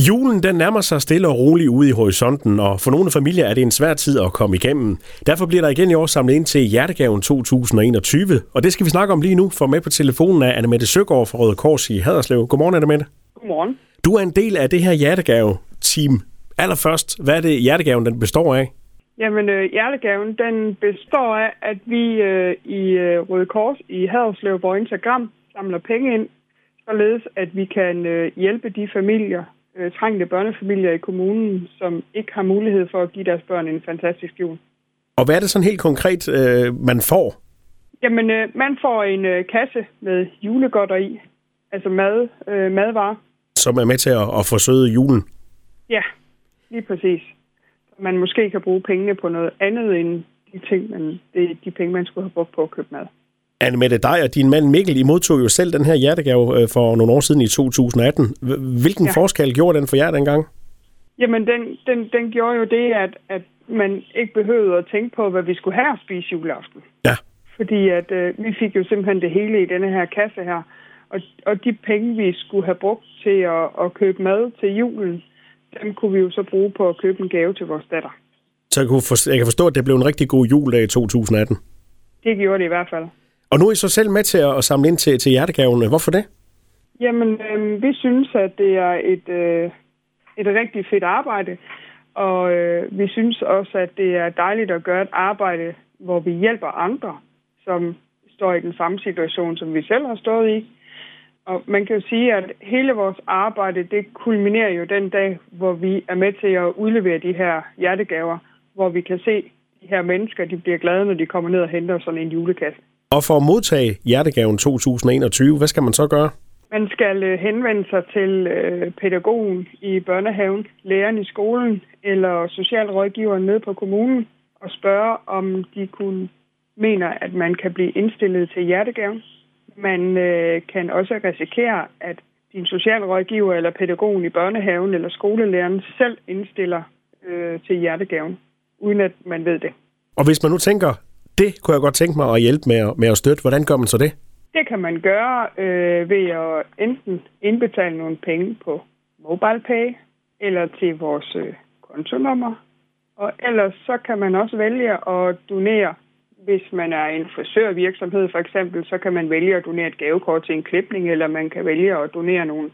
Julen den nærmer sig stille og roligt ude i horisonten, og for nogle familier er det en svær tid at komme igennem. Derfor bliver der igen i år samlet ind til Hjertegaven 2021, og det skal vi snakke om lige nu, for med på telefonen er Annemette Søgaard fra Røde Kors i Haderslev. Godmorgen, Annemette. Godmorgen. Du er en del af det her Hjertegave-team. Allerførst, hvad er det Hjertegaven den består af? Jamen, øh, hjertegaven, den består af, at vi øh, i øh, Røde Kors i Haderslev på Instagram samler penge ind, således at vi kan øh, hjælpe de familier, øh, trængte børnefamilier i kommunen, som ikke har mulighed for at give deres børn en fantastisk jul. Og hvad er det sådan helt konkret, øh, man får? Jamen, øh, man får en øh, kasse med julegodter i, altså mad, øh, madvarer. Som er med til at, at forsøge julen? Ja, lige præcis. Man måske kan bruge pengene på noget andet end de ting, man, det, de penge, man skulle have brugt på at købe mad. Annemette, dig og din mand Mikkel, I modtog jo selv den her hjertegave øh, for nogle år siden i 2018. Hvilken ja. forskel gjorde den for jer dengang? Jamen, den, den, den gjorde jo det, at, at man ikke behøvede at tænke på, hvad vi skulle have at spise juleaften. Ja. Fordi at øh, vi fik jo simpelthen det hele i denne her kasse her. Og, og de penge, vi skulle have brugt til at, at købe mad til julen, dem kunne vi jo så bruge på at købe en gave til vores datter. Så jeg, kunne for, jeg kan forstå, at det blev en rigtig god jul i 2018. Det gjorde det i hvert fald. Og nu er I så selv med til at samle ind til, til hjertegaven. Hvorfor det? Jamen, øh, vi synes, at det er et, øh, et rigtig fedt arbejde. Og øh, vi synes også, at det er dejligt at gøre et arbejde, hvor vi hjælper andre, som står i den samme situation, som vi selv har stået i. Og man kan jo sige, at hele vores arbejde, det kulminerer jo den dag, hvor vi er med til at udlevere de her hjertegaver, hvor vi kan se de her mennesker, de bliver glade, når de kommer ned og henter sådan en julekasse. Og for at modtage hjertegaven 2021, hvad skal man så gøre? Man skal øh, henvende sig til øh, pædagogen i børnehaven, læreren i skolen eller socialrådgiveren nede på kommunen og spørge, om de kunne mener, at man kan blive indstillet til hjertegaven. Man øh, kan også risikere, at din socialrådgiver eller pædagogen i børnehaven eller skolelæreren selv indstiller øh, til hjertegaven, uden at man ved det. Og hvis man nu tænker, det kunne jeg godt tænke mig at hjælpe med, med at støtte, hvordan gør man så det? Det kan man gøre øh, ved at enten indbetale nogle penge på MobilePay eller til vores øh, kontonummer. Og ellers så kan man også vælge at donere hvis man er en frisørvirksomhed for eksempel, så kan man vælge at donere et gavekort til en klipning, eller man kan vælge at donere nogle,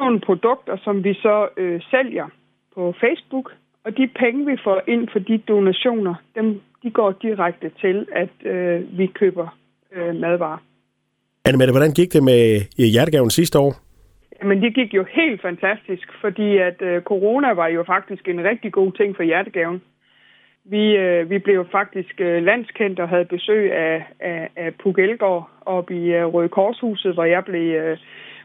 nogle produkter, som vi så øh, sælger på Facebook. Og de penge, vi får ind for de donationer, dem, de går direkte til, at øh, vi køber øh, madvarer. Annemette, hvordan gik det med hjertegaven sidste år? Jamen, det gik jo helt fantastisk, fordi at øh, corona var jo faktisk en rigtig god ting for hjertegaven. Vi, øh, vi blev faktisk øh, landskendt og havde besøg af, af, af Puk Elgård oppe i øh, Røde Korshuset, hvor jeg blev... Øh,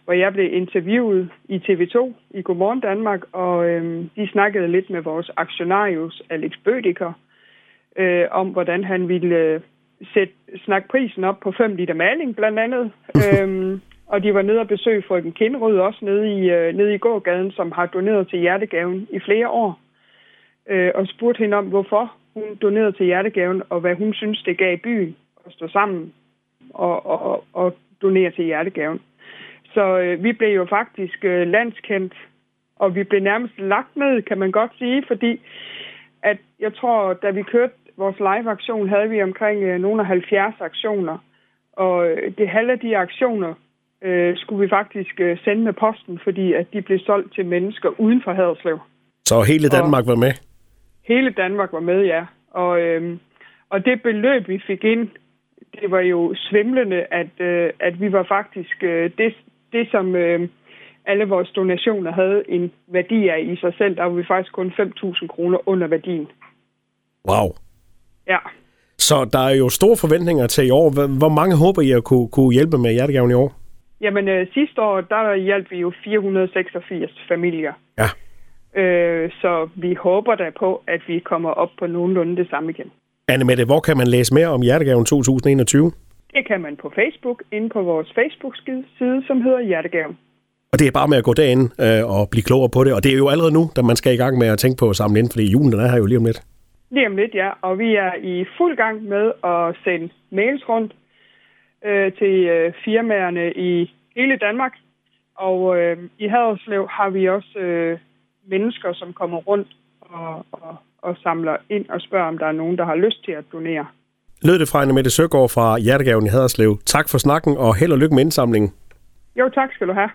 hvor jeg blev interviewet i TV2 i Godmorgen Danmark, og øh, de snakkede lidt med vores aktionarius Alex Bødiker øh, om, hvordan han ville øh, sætte, snakke prisen op på 5 liter maling blandt andet. øhm, og de var nede og besøge frøken Kindrød også nede i, øh, nede i gågaden, som har doneret til hjertegaven i flere år øh, og spurgte hende om, hvorfor hun donerede til hjertegaven, og hvad hun synes, det gav byen at stå sammen og, og, og donere til hjertegaven. Så øh, vi blev jo faktisk øh, landskendt, og vi blev nærmest lagt med, kan man godt sige, fordi at jeg tror, da vi kørte vores live-aktion, havde vi omkring øh, nogle af 70 aktioner, og øh, det halve af de aktioner øh, skulle vi faktisk øh, sende med posten, fordi at de blev solgt til mennesker uden for Haderslev. Så hele Danmark og, var med? Hele Danmark var med, ja. Og, øhm, og det beløb, vi fik ind, det var jo svimlende, at, øh, at vi var faktisk øh, det, det, som øh, alle vores donationer havde en værdi af i sig selv. Der var vi faktisk kun 5.000 kroner under værdien. Wow. Ja. Så der er jo store forventninger til i år. Hvor mange håber I at kunne, kunne hjælpe med hjertegaven i år? Jamen øh, sidste år, der hjalp vi jo 486 familier. Ja. Øh, så vi håber da på, at vi kommer op på nogenlunde det samme igen. Annemette, hvor kan man læse mere om Hjertegaven 2021? Det kan man på Facebook, inde på vores Facebook-side, som hedder Hjertegaven. Og det er bare med at gå derind øh, og blive klogere på det. Og det er jo allerede nu, da man skal i gang med at tænke på at samle ind, fordi julen den er her jo lige om lidt. Lige om lidt, ja. Og vi er i fuld gang med at sende mails rundt øh, til øh, firmaerne i hele Danmark Og øh, i Haderslev har vi også øh, mennesker, som kommer rundt og, og, og samler ind og spørger, om der er nogen, der har lyst til at donere. Lød det fra Anne Mette Søgaard fra Hjertegaven i Haderslev. Tak for snakken, og held og lykke med indsamlingen. Jo, tak skal du have.